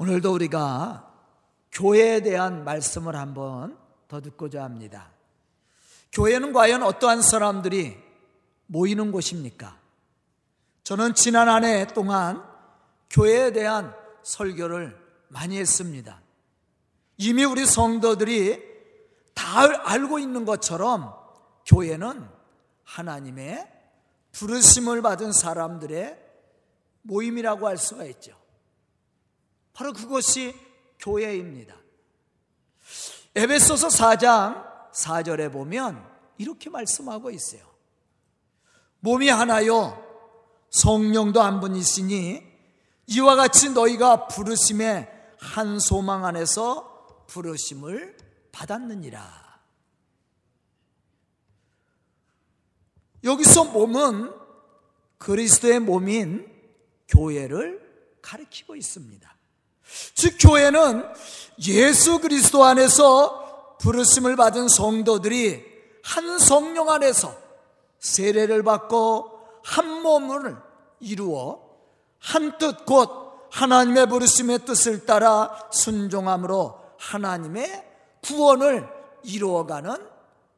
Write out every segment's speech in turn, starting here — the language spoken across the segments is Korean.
오늘도 우리가 교회에 대한 말씀을 한번 더 듣고자 합니다. 교회는 과연 어떠한 사람들이 모이는 곳입니까? 저는 지난 한 해 동안 교회에 대한 설교를 많이 했습니다. 이미 우리 성도들이 다 알고 있는 것처럼 교회는 하나님의 부르심을 받은 사람들의 모임이라고 할 수가 있죠. 바로 그것이 교회입니다. 에베소서 4장 4절에 보면 이렇게 말씀하고 있어요. 몸이 하나요, 성령도 한 분이시니 이와 같이 너희가 부르심의 한 소망 안에서 부르심을 받았느니라. 여기서 몸은 그리스도의 몸인 교회를 가리키고 있습니다. 즉, 교회는 예수 그리스도 안에서 부르심을 받은 성도들이 한 성령 안에서 세례를 받고 한 몸을 이루어 한 뜻 곧 하나님의 부르심의 뜻을 따라 순종함으로 하나님의 구원을 이루어가는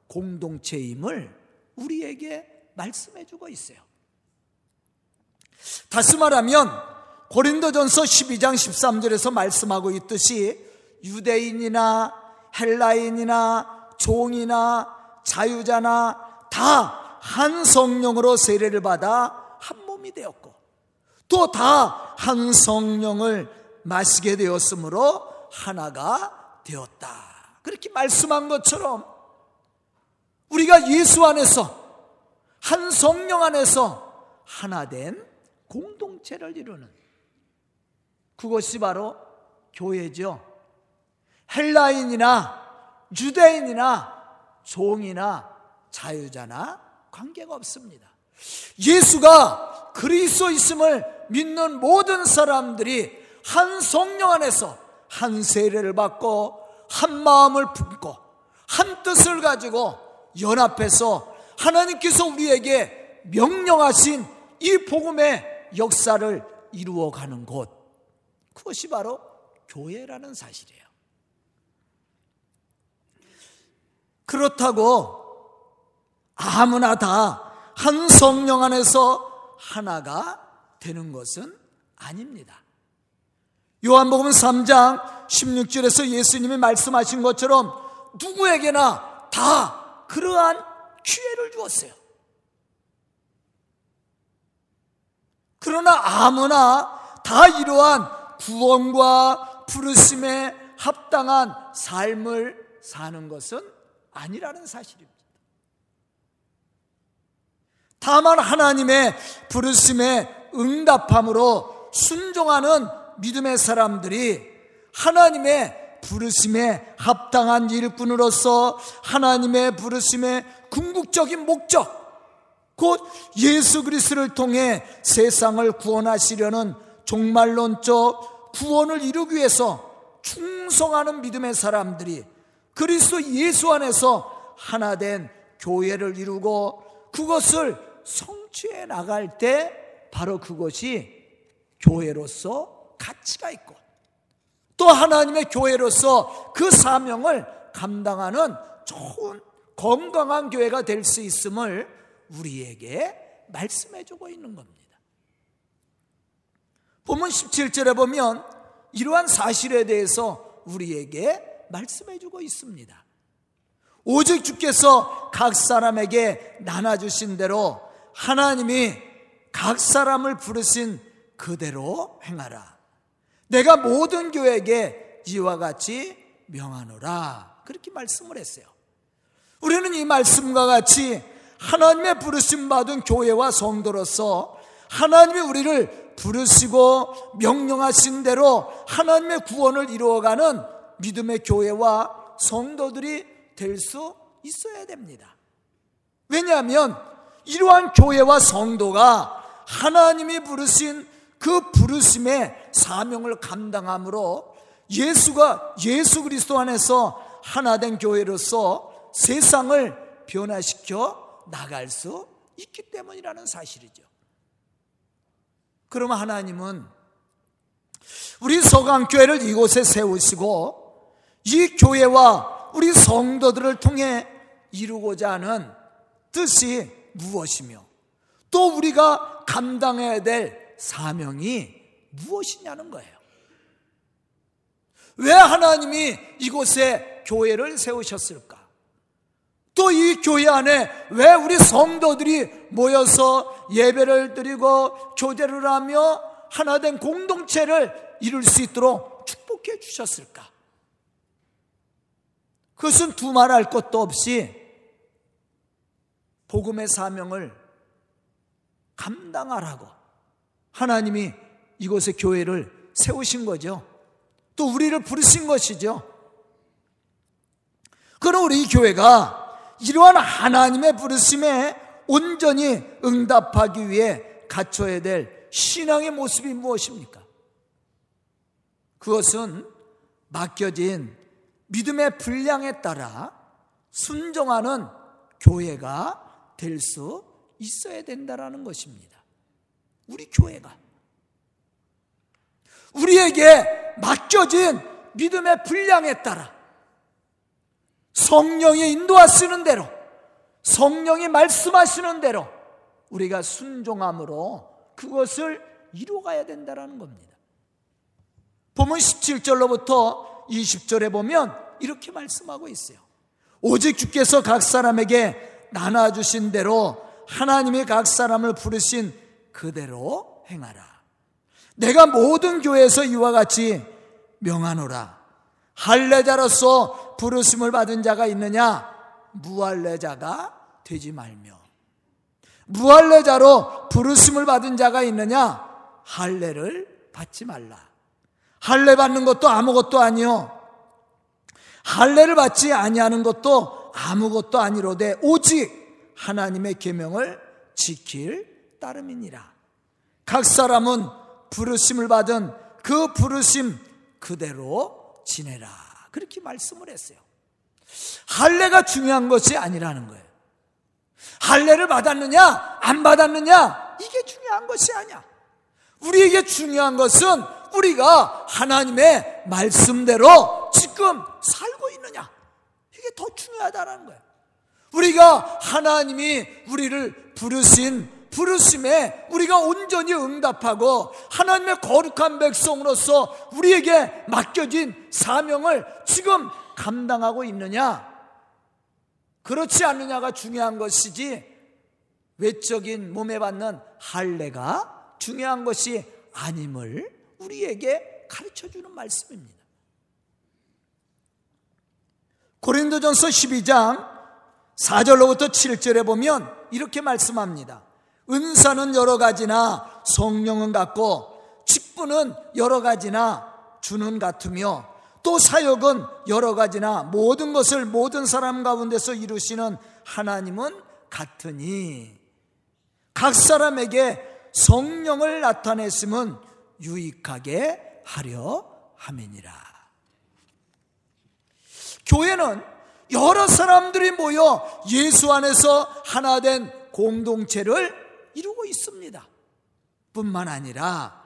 공동체임을 우리에게 말씀해 주고 있어요. 다시 말하면 고린도전서 12장 13절에서 말씀하고 있듯이 유대인이나 헬라인이나 종이나 자유자나 다 한 성령으로 세례를 받아 한 몸이 되었고 또 다 한 성령을 마시게 되었으므로 하나가 되었다. 그렇게 말씀한 것처럼 우리가 예수 안에서 한 성령 안에서 하나 된 공동체를 이루는 그것이 바로 교회죠. 헬라인이나 유대인이나 종이나 자유자나 관계가 없습니다. 예수가 그리스도 있음을 믿는 모든 사람들이 한 성령 안에서 한 세례를 받고 한 마음을 품고 한 뜻을 가지고 연합해서 하나님께서 우리에게 명령하신 이 복음의 역사를 이루어가는 곳 그것이 바로 교회라는 사실이에요. 그렇다고 아무나 다 한 성령 안에서 하나가 되는 것은 아닙니다. 요한복음 3장 16절에서 예수님이 말씀하신 것처럼 누구에게나 다 그러한 기회를 주었어요. 그러나 아무나 다 이러한 구원과 부르심에 합당한 삶을 사는 것은 아니라는 사실입니다. 다만 하나님의 부르심에 응답함으로 순종하는 믿음의 사람들이 하나님의 부르심에 합당한 일꾼으로서 하나님의 부르심의 궁극적인 목적, 곧 예수 그리스도를 통해 세상을 구원하시려는 종말론적 구원을 이루기 위해서 충성하는 믿음의 사람들이 그리스도 예수 안에서 하나 된 교회를 이루고 그것을 성취해 나갈 때 바로 그것이 교회로서 가치가 있고 또 하나님의 교회로서 그 사명을 감당하는 좋은 건강한 교회가 될 수 있음을 우리에게 말씀해 주고 있는 겁니다. 본문 17절에 보면 이러한 사실에 대해서 우리에게 말씀해 주고 있습니다. 오직 주께서 각 사람에게 나눠주신 대로 하나님이 각 사람을 부르신 그대로 행하라. 내가 모든 교회에게 이와 같이 명하노라. 그렇게 말씀을 했어요. 우리는 이 말씀과 같이 하나님의 부르심 받은 교회와 성도로서 하나님이 우리를 부르시고 명령하신 대로 하나님의 구원을 이루어가는 믿음의 교회와 성도들이 될 수 있어야 됩니다. 왜냐하면 이러한 교회와 성도가 하나님이 부르신 그 부르심의 사명을 감당함으로 예수가 예수 그리스도 안에서 하나 된 교회로서 세상을 변화시켜 나갈 수 있기 때문이라는 사실이죠. 그러면 하나님은 우리 서강교회를 이곳에 세우시고 이 교회와 우리 성도들을 통해 이루고자 하는 뜻이 무엇이며 또 우리가 감당해야 될 사명이 무엇이냐는 거예요. 왜 하나님이 이곳에 교회를 세우셨을까? 또 이 교회 안에 왜 우리 성도들이 모여서 예배를 드리고 교제를 하며 하나된 공동체를 이룰 수 있도록 축복해 주셨을까? 그것은 두말할 것도 없이 복음의 사명을 감당하라고 하나님이 이곳에 교회를 세우신 거죠. 또 우리를 부르신 것이죠. 그럼 우리 교회가 이러한 하나님의 부르심에 온전히 응답하기 위해 갖춰야 될 신앙의 모습이 무엇입니까? 그것은 맡겨진 믿음의 분량에 따라 순종하는 교회가 될 수 있어야 된다라는 것입니다. 우리 교회가 우리에게 맡겨진 믿음의 분량에 따라 성령이 인도하시는 대로 성령이 말씀하시는 대로 우리가 순종함으로 그것을 이루어가야 된다는 겁니다. 보면 17절로부터 20절에 보면 이렇게 말씀하고 있어요. 오직 주께서 각 사람에게 나눠주신 대로 하나님이 각 사람을 부르신 그대로 행하라. 내가 모든 교회에서 이와 같이 명하노라. 할례자로서 부르심을 받은 자가 있느냐? 무할례자가 되지 말며. 무할례자로 부르심을 받은 자가 있느냐? 할례를 받지 말라. 할례 받는 것도 아무것도 아니요. 할례를 받지 아니하는 것도 아무것도 아니로되 오직 하나님의 계명을 지킬 따름이니라. 각 사람은 부르심을 받은 그 부르심 그대로 지내라. 그렇게 말씀을 했어요. 할례가 중요한 것이 아니라는 거예요. 할례를 받았느냐, 안 받았느냐, 이게 중요한 것이 아니야. 우리에게 중요한 것은 우리가 하나님의 말씀대로 지금 살고 있느냐. 이게 더 중요하다는 거예요. 우리가 하나님이 우리를 부르신 부르심에 우리가 온전히 응답하고 하나님의 거룩한 백성으로서 우리에게 맡겨진 사명을 지금 감당하고 있느냐? 그렇지 않느냐가 중요한 것이지 외적인 몸에 받는 할례가 중요한 것이 아님을 우리에게 가르쳐 주는 말씀입니다. 고린도전서 12장 4절로부터 7절에 보면 이렇게 말씀합니다. 은사는 여러 가지나 성령은 같고 직분은 여러 가지나 주는 같으며 또 사역은 여러 가지나 모든 것을 모든 사람 가운데서 이루시는 하나님은 같으니 각 사람에게 성령을 나타냈음은 유익하게 하려 함이니라. 교회는 여러 사람들이 모여 예수 안에서 하나 된 공동체를 이루고 있습니다. 뿐만 아니라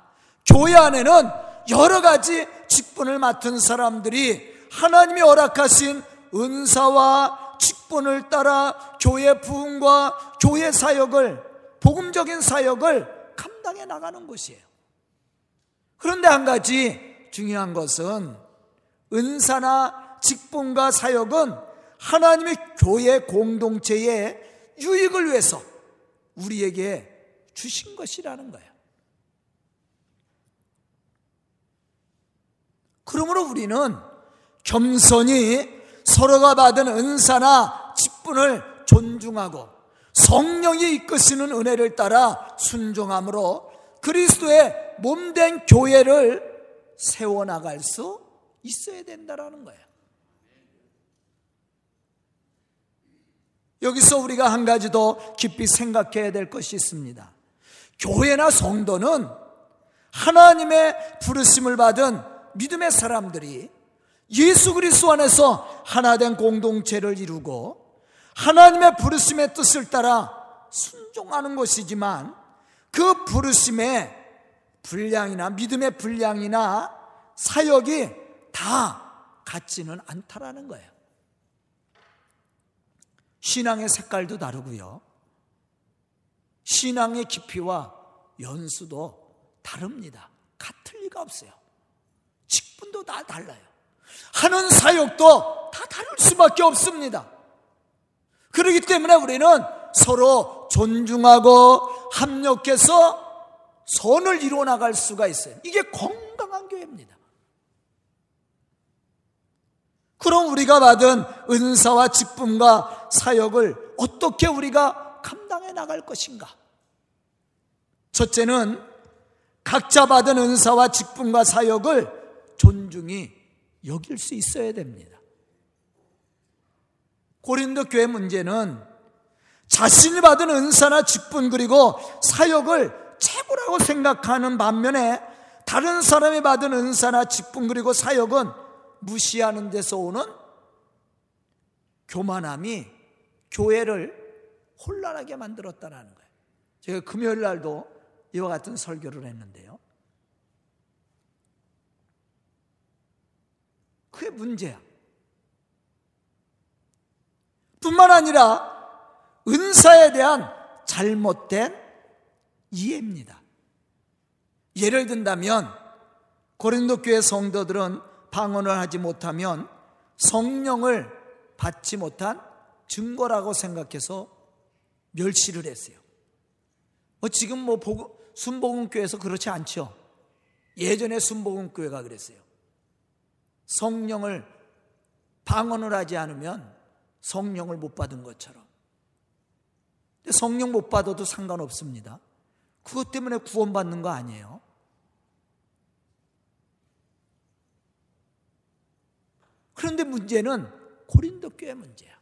교회 안에는 여러 가지 직분을 맡은 사람들이 하나님이 허락하신 은사와 직분을 따라 교회 부흥과 교회 사역을 복음적인 사역을 감당해 나가는 것이에요. 그런데 한 가지 중요한 것은 은사나 직분과 사역은 하나님의 교회 공동체의 유익을 위해서 우리에게 주신 것이라는 거예요. 그러므로 우리는 겸손히 서로가 받은 은사나 직분을 존중하고 성령이 이끄시는 은혜를 따라 순종함으로 그리스도의 몸된 교회를 세워나갈 수 있어야 된다는 거예 여기서 우리가 한 가지 더 깊이 생각해야 될 것이 있습니다. 교회나 성도는 하나님의 부르심을 받은 믿음의 사람들이 예수 그리스도 안에서 하나 된 공동체를 이루고 하나님의 부르심의 뜻을 따라 순종하는 것이지만 그 부르심에 분량이나 믿음의 분량이나 사역이 다 같지는 않다라는 거예요. 신앙의 색깔도 다르고요. 신앙의 깊이와 연수도 다릅니다. 같을 리가 없어요. 직분도 다 달라요. 하는 사역도 다 다를 수밖에 없습니다. 그렇기 때문에 우리는 서로 존중하고 합력해서 선을 이루어 나갈 수가 있어요. 이게 건강한 교회입니다. 그럼 우리가 받은 은사와 직분과 사역을 어떻게 우리가 감당해 나갈 것인가? 첫째는 각자 받은 은사와 직분과 사역을 존중히 여길 수 있어야 됩니다. 고린도 교회 문제는 자신이 받은 은사나 직분 그리고 사역을 최고라고 생각하는 반면에 다른 사람이 받은 은사나 직분 그리고 사역은 무시하는 데서 오는 교만함이 교회를 혼란하게 만들었다는 거예요. 제가 금요일 날도 이와 같은 설교를 했는데요. 그게 문제야. 뿐만 아니라 은사에 대한 잘못된 이해입니다. 예를 든다면 고린도 교회 성도들은 방언을 하지 못하면 성령을 받지 못한 증거라고 생각해서 멸시를 했어요. 뭐 지금 뭐 순복음교회에서 그렇지 않죠. 예전에 순복음교회가 그랬어요. 성령을 방언을 하지 않으면 성령을 못 받은 것처럼. 성령 못 받아도 상관없습니다. 그것 때문에 구원받는 거 아니에요. 그런데 문제는 고린도 교회 문제야.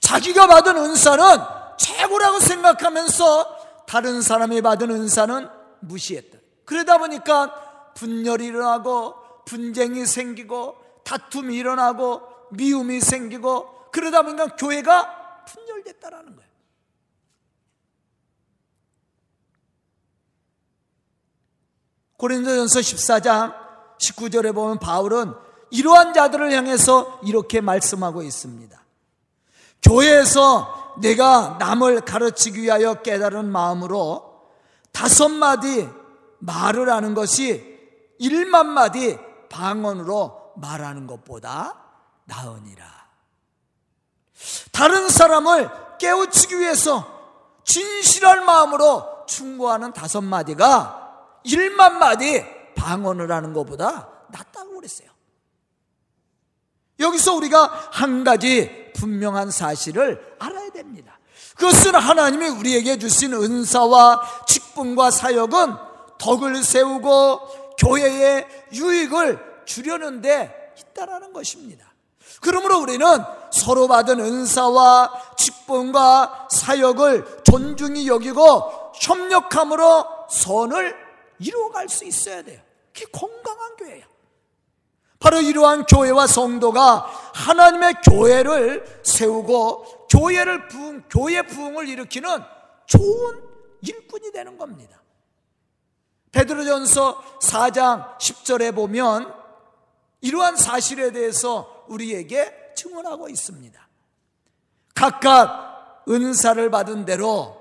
자기가 받은 은사는 최고라고 생각하면서 다른 사람이 받은 은사는 무시했다. 그러다 보니까 분열이 일어나고 분쟁이 생기고 다툼이 일어나고 미움이 생기고 그러다 보니까 교회가 분열됐다라는 거예요. 고린도전서 14장 19절에 보면 바울은 이러한 자들을 향해서 이렇게 말씀하고 있습니다. 교회에서 내가 남을 가르치기 위하여 깨달은 마음으로 다섯 마디 말을 하는 것이 일만 마디 방언으로 말하는 것보다 나으니라. 다른 사람을 깨우치기 위해서 진실한 마음으로 충고하는 다섯 마디가 일만 마디 방언을 하는 것보다 낫다고 그랬어요. 여기서 우리가 한 가지 분명한 사실을 알아야 됩니다. 그것은 하나님이 우리에게 주신 은사와 직분과 사역은 덕을 세우고 교회의 유익을 주려는 데 있다라는 것입니다. 그러므로 우리는 서로 받은 은사와 직분과 사역을 존중히 여기고 협력함으로 선을 이루어갈 수 있어야 돼요. 그게 건강한 교회야. 바로 이러한 교회와 성도가 하나님의 교회를 세우고 교회를 부흥, 교회 부흥을 일으키는 좋은 일꾼이 되는 겁니다. 베드로전서 4장 10절에 보면 이러한 사실에 대해서 우리에게 증언하고 있습니다. 각각 은사를 받은 대로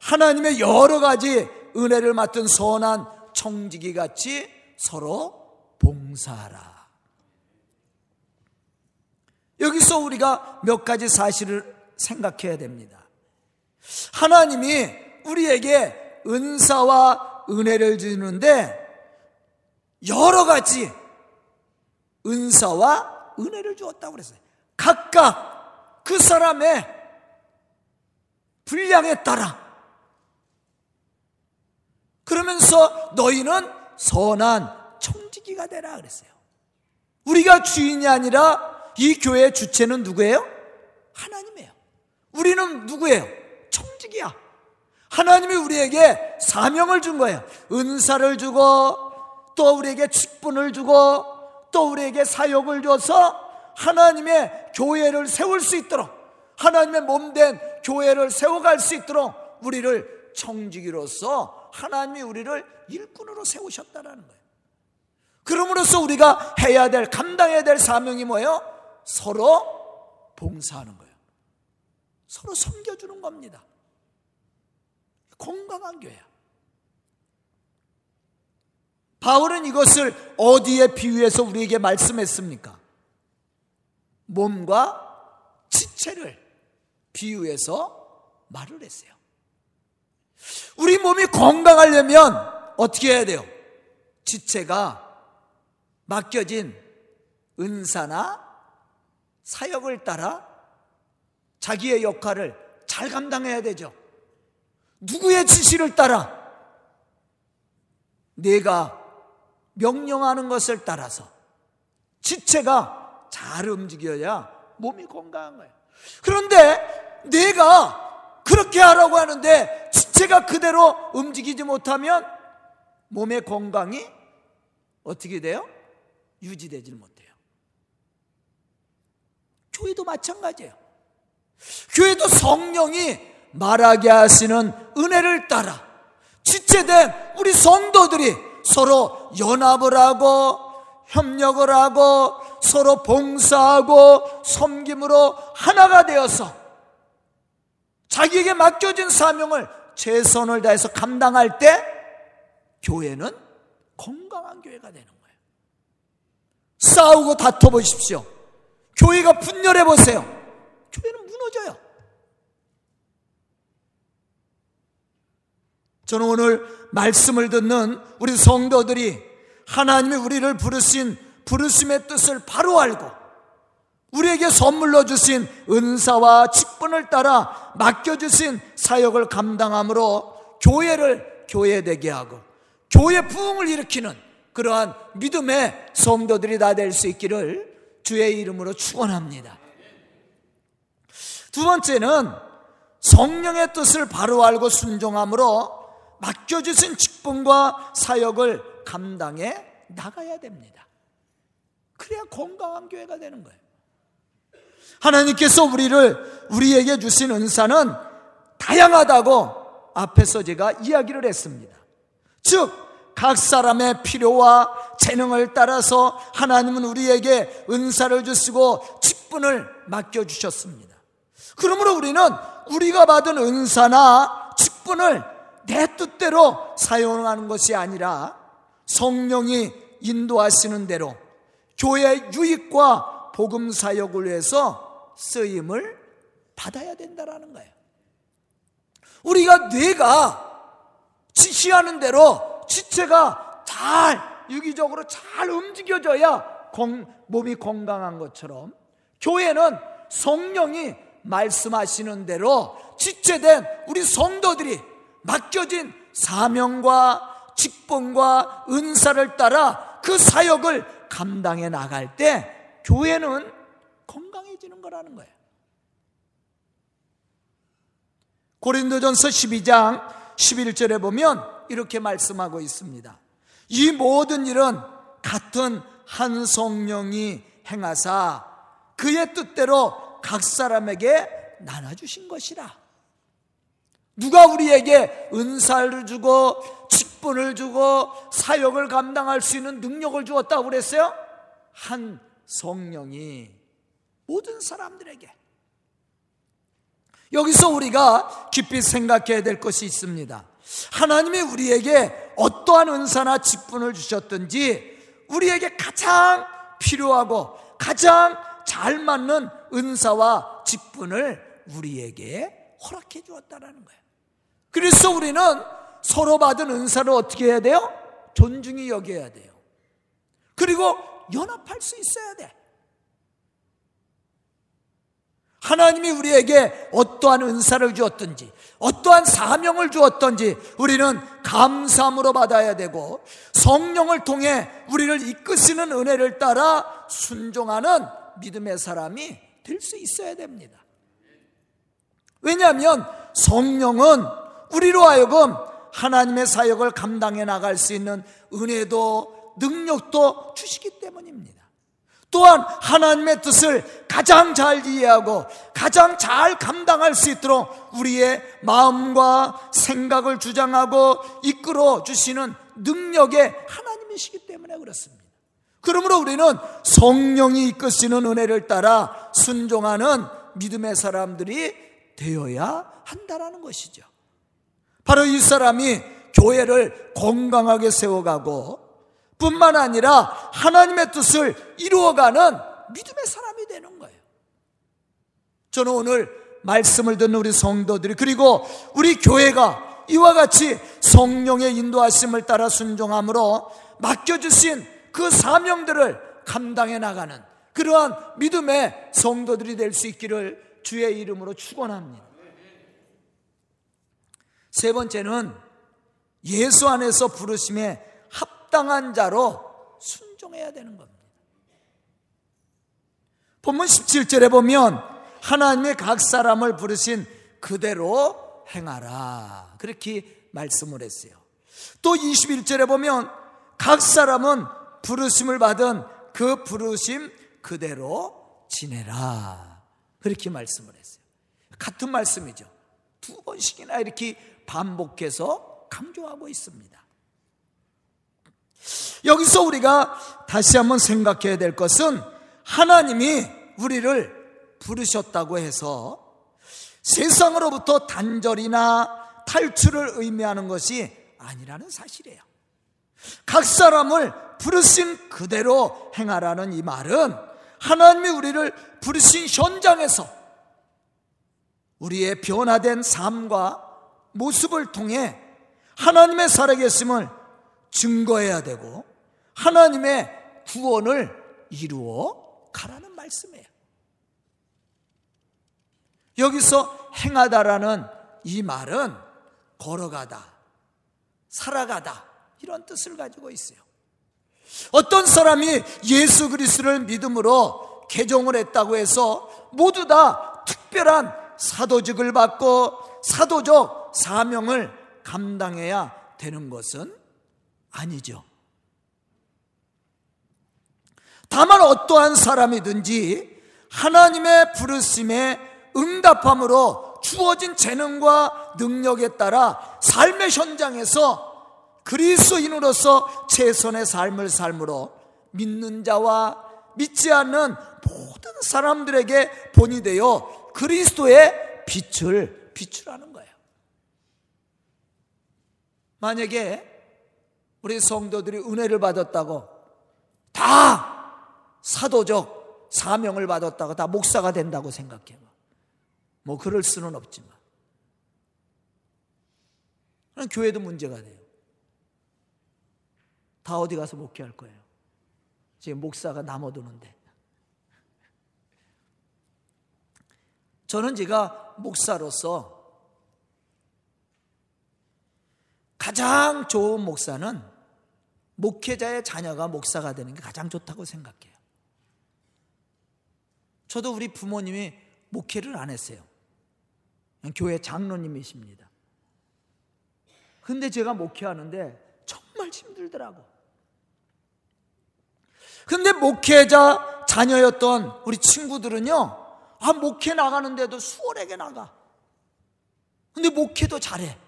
하나님의 여러 가지 은혜를 맡은 선한 청지기 같이 서로 봉사하라. 여기서 우리가 몇 가지 사실을 생각해야 됩니다. 하나님이 우리에게 은사와 은혜를 주는데 여러 가지 은사와 은혜를 주었다고 그랬어요. 각각 그 사람의 분량에 따라 그러면서 너희는 선한 청지기가 되라 그랬어요. 우리가 주인이 아니라 이 교회의 주체는 누구예요? 하나님이에요. 우리는 누구예요? 청직이야. 하나님이 우리에게 사명을 준 거예요. 은사를 주고 또 우리에게 직분을 주고 또 우리에게 사역을 줘서 하나님의 교회를 세울 수 있도록 하나님의 몸된 교회를 세워갈 수 있도록 우리를 청지기로서 하나님이 우리를 일꾼으로 세우셨다라는 거예요. 그러므로써 우리가 해야 될, 감당해야 될 사명이 뭐예요? 서로 봉사하는 거예요. 서로 섬겨주는 겁니다. 건강한 교회야. 바울은 이것을 어디에 비유해서 우리에게 말씀했습니까? 몸과 지체를 비유해서 말을 했어요. 우리 몸이 건강하려면 어떻게 해야 돼요? 지체가 맡겨진 은사나 사역을 따라 자기의 역할을 잘 감당해야 되죠. 누구의 지시를 따라 내가 명령하는 것을 따라서 지체가 잘 움직여야 몸이 건강한 거예요. 그런데 내가 그렇게 하라고 하는데 지체가 그대로 움직이지 못하면 몸의 건강이 어떻게 돼요? 유지되질 못해요. 교회도 마찬가지예요. 교회도 성령이 말하게 하시는 은혜를 따라 지체된 우리 성도들이 서로 연합을 하고 협력을 하고 서로 봉사하고 섬김으로 하나가 되어서 자기에게 맡겨진 사명을 최선을 다해서 감당할 때 교회는 건강한 교회가 되는 거예요. 싸우고 다퉈 보십시오. 교회가 분열해 보세요. 교회는 무너져요. 저는 오늘 말씀을 듣는 우리 성도들이 하나님이 우리를 부르신 부르심의 뜻을 바로 알고 우리에게 선물로 주신 은사와 직분을 따라 맡겨주신 사역을 감당함으로 교회를 교회되게 하고 교회 부흥을 일으키는 그러한 믿음의 성도들이 다 될 수 있기를 주의 이름으로 축원합니다. 두 번째는 성령의 뜻을 바로 알고 순종함으로 맡겨주신 직분과 사역을 감당해 나가야 됩니다. 그래야 건강한 교회가 되는 거예요. 하나님께서 우리를 우리에게 주신 은사는 다양하다고 앞에서 제가 이야기를 했습니다. 즉, 각 사람의 필요와 재능을 따라서 하나님은 우리에게 은사를 주시고 직분을 맡겨주셨습니다. 그러므로 우리는 우리가 받은 은사나 직분을 내 뜻대로 사용하는 것이 아니라 성령이 인도하시는 대로 교회 유익과 복음 사역을 위해서 쓰임을 받아야 된다라는 거예요. 우리가 뇌가 지시하는 대로 지체가 잘 유기적으로 잘 움직여져야 건, 몸이 건강한 것처럼 교회는 성령이 말씀하시는 대로 지체된 우리 성도들이 맡겨진 사명과 직분과 은사를 따라 그 사역을 감당해 나갈 때 교회는 건강해지는 거라는 거예요. 고린도전서 12장 11절에 보면 이렇게 말씀하고 있습니다. 이 모든 일은 같은 한 성령이 행하사 그의 뜻대로 각 사람에게 나눠주신 것이라. 누가 우리에게 은사를 주고 직분을 주고 사역을 감당할 수 있는 능력을 주었다고 그랬어요? 한 성령이 모든 사람들에게 여기서 우리가 깊이 생각해야 될 것이 있습니다. 하나님이 우리에게 어떠한 은사나 직분을 주셨든지 우리에게 가장 필요하고 가장 잘 맞는 은사와 직분을 우리에게 허락해 주었다라는 거예요. 그래서 우리는 서로 받은 은사를 어떻게 해야 돼요? 존중히 여겨야 돼요. 그리고 연합할 수 있어야 돼. 하나님이 우리에게 어떠한 은사를 주었든지, 어떠한 사명을 주었든지, 우리는 감사함으로 받아야 되고, 성령을 통해 우리를 이끄시는 은혜를 따라 순종하는 믿음의 사람이 될 수 있어야 됩니다. 왜냐하면 성령은 우리로 하여금 하나님의 사역을 감당해 나갈 수 있는 은혜도 능력도 주시기 때문입니다. 또한 하나님의 뜻을 가장 잘 이해하고 가장 잘 감당할 수 있도록 우리의 마음과 생각을 주장하고 이끌어 주시는 능력의 하나님이시기 때문에 그렇습니다. 그러므로 우리는 성령이 이끄시는 은혜를 따라 순종하는 믿음의 사람들이 되어야 한다라는 것이죠. 바로 이 사람이 교회를 건강하게 세워가고 뿐만 아니라 하나님의 뜻을 이루어가는 믿음의 사람이 되는 거예요. 저는 오늘 말씀을 듣는 우리 성도들이 그리고 우리 교회가 이와 같이 성령의 인도하심을 따라 순종함으로 맡겨주신 그 사명들을 감당해 나가는 그러한 믿음의 성도들이 될 수 있기를 주의 이름으로 축원합니다. 세 번째는 예수 안에서 부르심에 합당한 자로 순종해야 되는 겁니다. 본문 17절에 보면 하나님의 각 사람을 부르신 그대로 행하라. 그렇게 말씀을 했어요. 또 21절에 보면 각 사람은 부르심을 받은 그 부르심 그대로 지내라. 그렇게 말씀을 했어요. 같은 말씀이죠. 두 번씩이나 이렇게 반복해서 강조하고 있습니다. 여기서 우리가 다시 한번 생각해야 될 것은 하나님이 우리를 부르셨다고 해서 세상으로부터 단절이나 탈출을 의미하는 것이 아니라는 사실이에요. 각 사람을 부르신 그대로 행하라는 이 말은 하나님이 우리를 부르신 현장에서 우리의 변화된 삶과 모습을 통해 하나님의 살아계심을 증거해야 되고 하나님의 구원을 이루어 가라는 말씀이에요. 여기서 행하다라는 이 말은 걸어가다, 살아가다 이런 뜻을 가지고 있어요. 어떤 사람이 예수 그리스도를 믿음으로 개종을 했다고 해서 모두 다 특별한 사도직을 받고 사도적 사명을 감당해야 되는 것은 아니죠. 다만 어떠한 사람이든지 하나님의 부르심에 응답함으로 주어진 재능과 능력에 따라 삶의 현장에서 그리스도인으로서 최선의 삶을 삶으로 믿는 자와 믿지 않는 모든 사람들에게 본이 되어 그리스도의 빛을 비추라는 거예요. 만약에 우리 성도들이 은혜를 받았다고 다 사도적 사명을 받았다고 다 목사가 된다고 생각해 봐. 뭐 그럴 수는 없지만. 교회도 문제가 돼요. 다 어디 가서 목회할 거예요. 지금 목사가 남아도는데. 저는 제가 목사로서 가장 좋은 목사는 목회자의 자녀가 목사가 되는 게 가장 좋다고 생각해요. 저도 우리 부모님이 목회를 안 했어요. 교회 장로님이십니다. 근데 제가 목회하는데 정말 힘들더라고. 근데 목회자 자녀였던 우리 친구들은요, 아, 목회 나가는데도 수월하게 나가. 근데 목회도 잘해.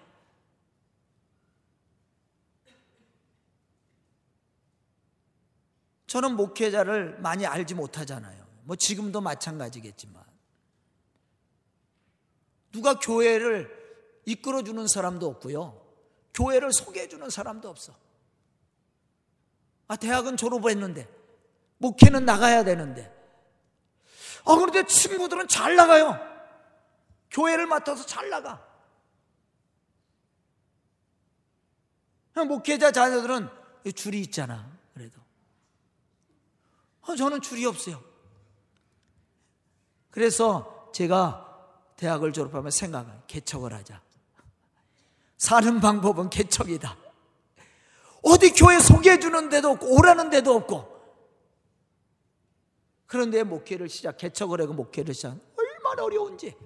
저는 목회자를 많이 알지 못하잖아요. 뭐 지금도 마찬가지겠지만. 누가 교회를 이끌어주는 사람도 없고요. 교회를 소개해주는 사람도 없어. 아, 대학은 졸업했는데, 목회는 나가야 되는데. 아, 그런데 친구들은 잘 나가요. 교회를 맡아서 잘 나가. 목회자 자녀들은 줄이 있잖아. 어, 저는 줄이 없어요. 그래서 제가 대학을 졸업하면 생각을 개척을 하자. 사는 방법은 개척이다. 어디 교회 소개해 주는 데도 없고 오라는 데도 없고 그런데 목회를 시작 개척을 하고 목회를 시작 얼마나 어려운지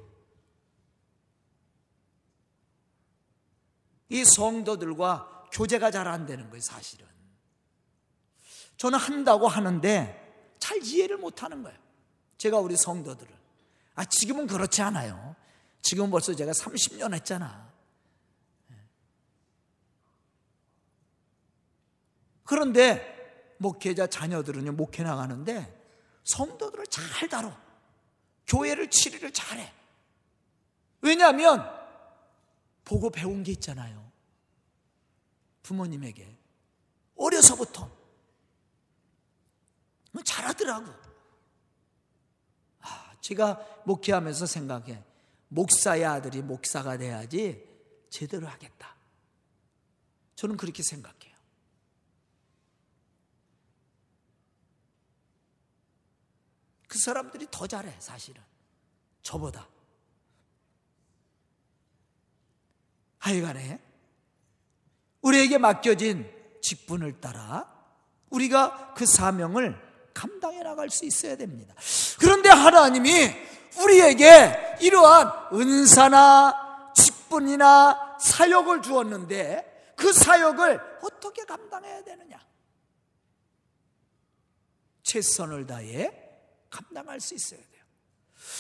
이 성도들과 교제가 잘 안 되는 거예요 사실은 저는 한다고 하는데 잘 이해를 못하는 거예요. 제가 우리 성도들을. 아, 지금은 그렇지 않아요. 지금 벌써 제가 30년 했잖아. 그런데 목회자 자녀들은요, 목회 나가는데 성도들을 잘 다뤄. 교회를 치리를 잘해. 왜냐하면 보고 배운 게 있잖아요. 부모님에게. 어려서부터. 뭐 잘하더라고. 아, 제가 목회하면서 생각해. 목사의 아들이 목사가 돼야지 제대로 하겠다. 저는 그렇게 생각해요. 그 사람들이 더 잘해, 사실은. 저보다. 하여간에, 우리에게 맡겨진 직분을 따라 우리가 그 사명을 감당해 나갈 수 있어야 됩니다. 그런데 하나님이 우리에게 이러한 은사나 직분이나 사역을 주었는데 그 사역을 어떻게 감당해야 되느냐? 최선을 다해 감당할 수 있어야 돼요.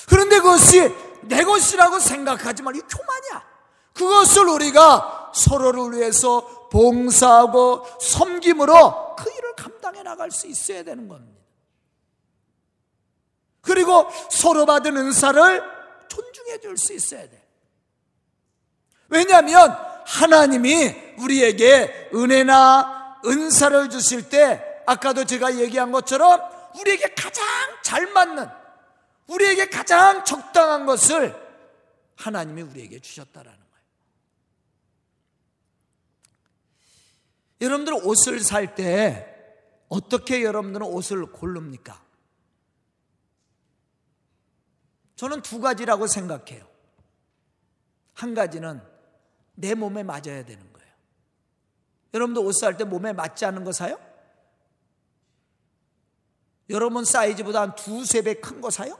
그런데 그것이 내 것이라고 생각하지만 이 교만이야. 그것을 우리가 서로를 위해서 봉사하고 섬김으로 그 일을 감당해 나갈 수 있어야 되는 겁니다. 그리고 서로 받은 은사를 존중해 줄 수 있어야 돼. 왜냐하면 하나님이 우리에게 은혜나 은사를 주실 때 아까도 제가 얘기한 것처럼 우리에게 가장 잘 맞는 우리에게 가장 적당한 것을 하나님이 우리에게 주셨다라는 거예요. 여러분들 옷을 살 때 어떻게 여러분들은 옷을 고릅니까? 저는 두 가지라고 생각해요. 한 가지는 내 몸에 맞아야 되는 거예요. 여러분도 옷 살 때 몸에 맞지 않는 거 사요? 여러분 사이즈보다 한 두세 배 큰 거 사요?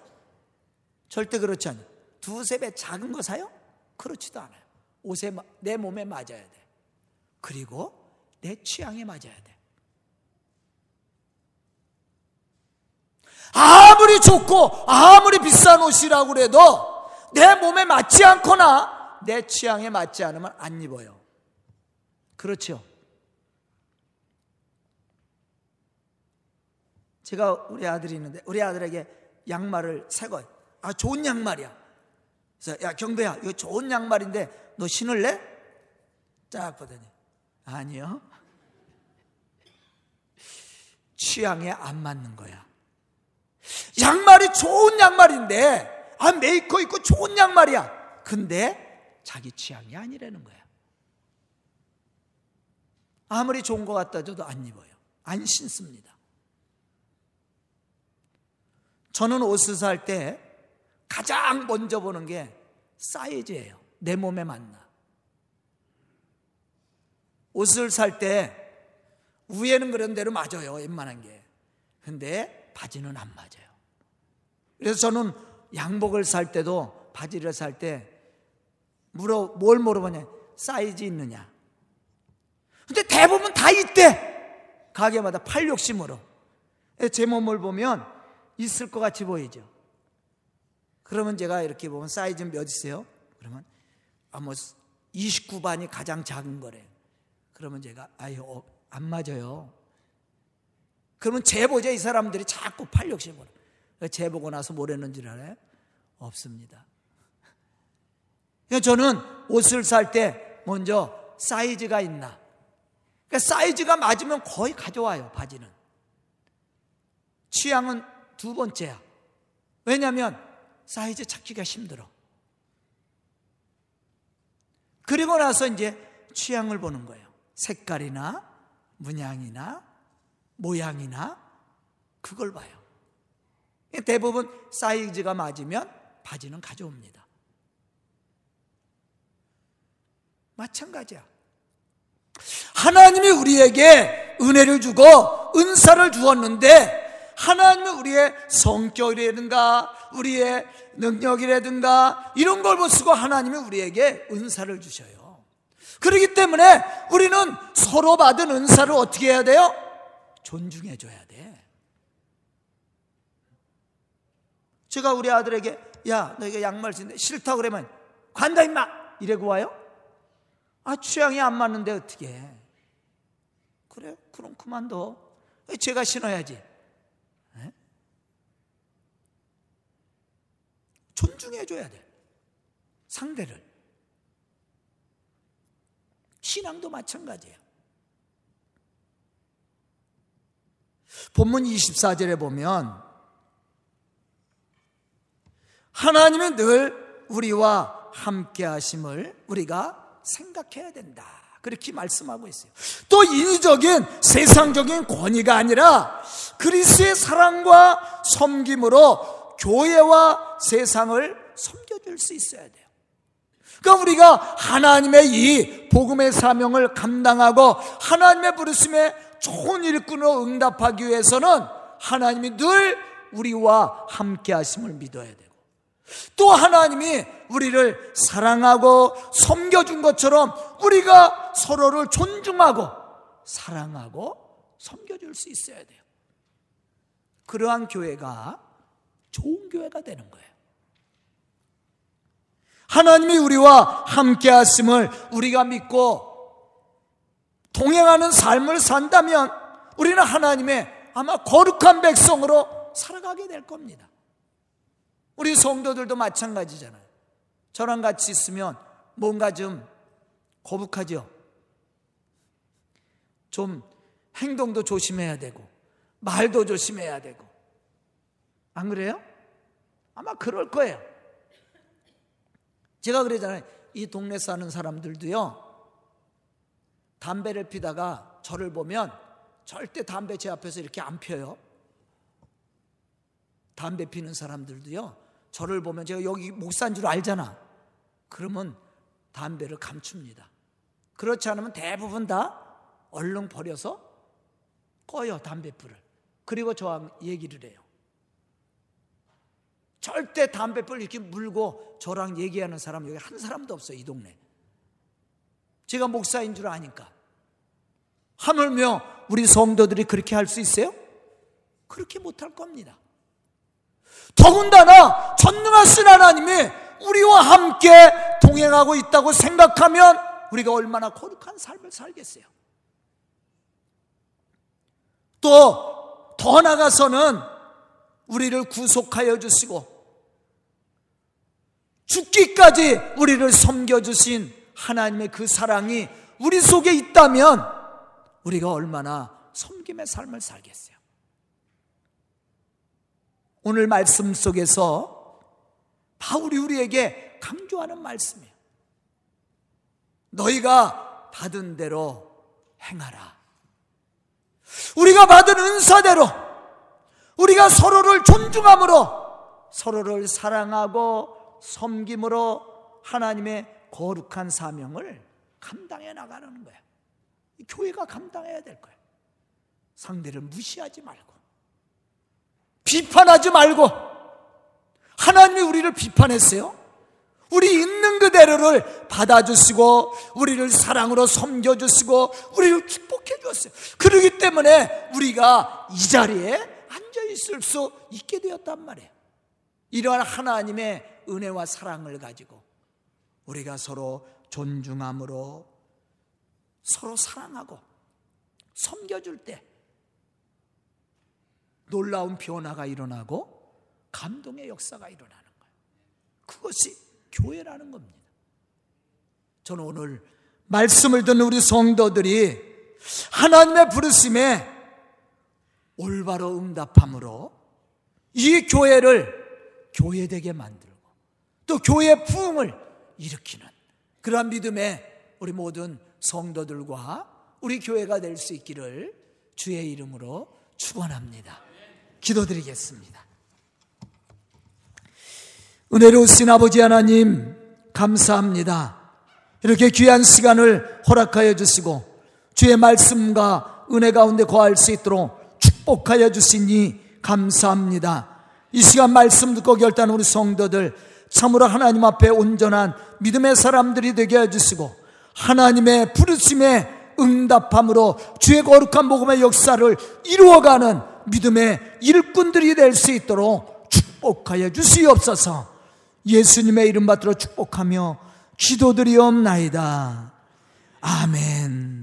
절대 그렇지 않아요. 두세 배 작은 거 사요? 그렇지도 않아요. 옷에 내 몸에 맞아야 돼. 그리고 내 취향에 맞아야 돼. 아무리 좋고 아무리 비싼 옷이라고 그래도 내 몸에 맞지 않거나 내 취향에 맞지 않으면 안 입어요. 그렇죠? 제가 우리 아들이 있는데 우리 아들에게 양말을 새거 아 좋은 양말이야. 그래서 야 경배야 이거 좋은 양말인데 너 신을래? 쫙 보더니 아니요. 취향에 안 맞는 거야. 양말이 좋은 양말인데, 아, 메이커 있고 좋은 양말이야. 근데 자기 취향이 아니라는 거야. 아무리 좋은 것 같다 줘도 안 입어요. 안 신습니다. 저는 옷을 살 때 가장 먼저 보는 게 사이즈예요. 내 몸에 맞나. 옷을 살 때 위에는 그런 대로 맞아요. 웬만한 게. 근데 바지는 안 맞아요. 그래서 저는 양복을 살 때도 바지를 살 때 물어 뭘 물어보냐? 사이즈 있느냐? 근데 대부분 다 있대. 가게마다 팔 욕심으로. 제 몸을 보면 있을 것 같이 보이죠. 그러면 제가 이렇게 보면 사이즈 몇 있어요? 그러면 아뭐 29반이 가장 작은 거래. 그러면 제가 아유 어, 안 맞아요. 그러면 재보자 이 사람들이 자꾸 팔 욕심으로. 재보고 나서 뭘 했는지 알아요? 없습니다. 저는 옷을 살 때 먼저 사이즈가 있나. 그러니까 사이즈가 맞으면 거의 가져와요, 바지는. 취향은 두 번째야. 왜냐하면 사이즈 찾기가 힘들어. 그리고 나서 이제 취향을 보는 거예요. 색깔이나 문양이나 모양이나 그걸 봐요. 대부분 사이즈가 맞으면 바지는 가져옵니다. 마찬가지야. 하나님이 우리에게 은혜를 주고 은사를 주었는데 하나님은 우리의 성격이라든가 우리의 능력이라든가 이런 걸 보시고 하나님이 우리에게 은사를 주셔요. 그렇기 때문에 우리는 서로 받은 은사를 어떻게 해야 돼요? 존중해 줘야 돼. 제가 우리 아들에게 야 너에게 양말 신데 싫다 그러면 관다 임마. 이래고 와요? 아 취향이 안 맞는데 어떻게 그래 그럼 그만둬. 제가 신어야지. 네? 존중해줘야 돼 상대를. 신앙도 마찬가지예요. 본문 24절에 보면 하나님은 늘 우리와 함께 하심을 우리가 생각해야 된다. 그렇게 말씀하고 있어요. 또 인위적인 세상적인 권위가 아니라 그리스의 사랑과 섬김으로 교회와 세상을 섬겨줄 수 있어야 돼요. 그러니까 우리가 하나님의 이 복음의 사명을 감당하고 하나님의 부르심에 좋은 일꾼으로 응답하기 위해서는 하나님이 늘 우리와 함께 하심을 믿어야 되고 또 하나님이 우리를 사랑하고 섬겨준 것처럼 우리가 서로를 존중하고 사랑하고 섬겨줄 수 있어야 돼요. 그러한 교회가 좋은 교회가 되는 거예요. 하나님이 우리와 함께 하심을 우리가 믿고 동행하는 삶을 산다면 우리는 하나님의 아마 거룩한 백성으로 살아가게 될 겁니다. 우리 성도들도 마찬가지잖아요. 저랑 같이 있으면 뭔가 좀 거북하죠. 좀 행동도 조심해야 되고, 말도 조심해야 되고. 안 그래요? 아마 그럴 거예요. 제가 그러잖아요. 이 동네 사는 사람들도요, 담배를 피다가 저를 보면 절대 담배 제 앞에서 이렇게 안 펴요. 담배 피는 사람들도요, 저를 보면 제가 여기 목사인 줄 알잖아. 그러면 담배를 감춥니다. 그렇지 않으면 대부분 다 얼른 버려서 꺼요, 담배불을. 그리고 저와 얘기를 해요. 절대 담배불 이렇게 물고 저랑 얘기하는 사람 여기 한 사람도 없어요, 이 동네. 제가 목사인 줄 아니까. 하물며 우리 성도들이 그렇게 할 수 있어요? 그렇게 못할 겁니다. 더군다나 전능하신 하나님이 우리와 함께 동행하고 있다고 생각하면 우리가 얼마나 거룩한 삶을 살겠어요. 또 더 나가서는 우리를 구속하여 주시고 죽기까지 우리를 섬겨 주신 하나님의 그 사랑이 우리 속에 있다면 우리가 얼마나 섬김의 삶을 살겠어요. 오늘 말씀 속에서 바울이 우리에게 강조하는 말씀이에요. 너희가 받은 대로 행하라. 우리가 받은 은사대로 우리가 서로를 존중함으로 서로를 사랑하고 섬김으로 하나님의 거룩한 사명을 감당해 나가는 거야. 교회가 감당해야 될 거야. 상대를 무시하지 말고 비판하지 말고 하나님이 우리를 비판했어요. 우리 있는 그대로를 받아주시고 우리를 사랑으로 섬겨주시고 우리를 축복해 주었어요. 그러기 때문에 우리가 이 자리에 앉아 있을 수 있게 되었단 말이에요. 이러한 하나님의 은혜와 사랑을 가지고 우리가 서로 존중함으로 서로 사랑하고 섬겨줄 때 놀라운 변화가 일어나고 감동의 역사가 일어나는 거예요. 그것이 교회라는 겁니다. 저는 오늘 말씀을 듣는 우리 성도들이 하나님의 부르심에 올바로 응답함으로 이 교회를 교회되게 만들고 또 교회 부흥을 일으키는 그러한 믿음의 우리 모든 성도들과 우리 교회가 될 수 있기를 주의 이름으로 축원합니다. 기도드리겠습니다. 은혜로우신 아버지 하나님 감사합니다. 이렇게 귀한 시간을 허락하여 주시고 주의 말씀과 은혜 가운데 거할 수 있도록 축복하여 주시니 감사합니다. 이 시간 말씀 듣고 결단 우리 성도들 참으로 하나님 앞에 온전한 믿음의 사람들이 되게 해주시고 하나님의 부르심에 응답함으로 주의 거룩한 복음의 역사를 이루어가는 믿음의 일꾼들이 될 수 있도록 축복하여 주시옵소서 예수님의 이름 받들어 축복하며 기도드리옵나이다. 아멘.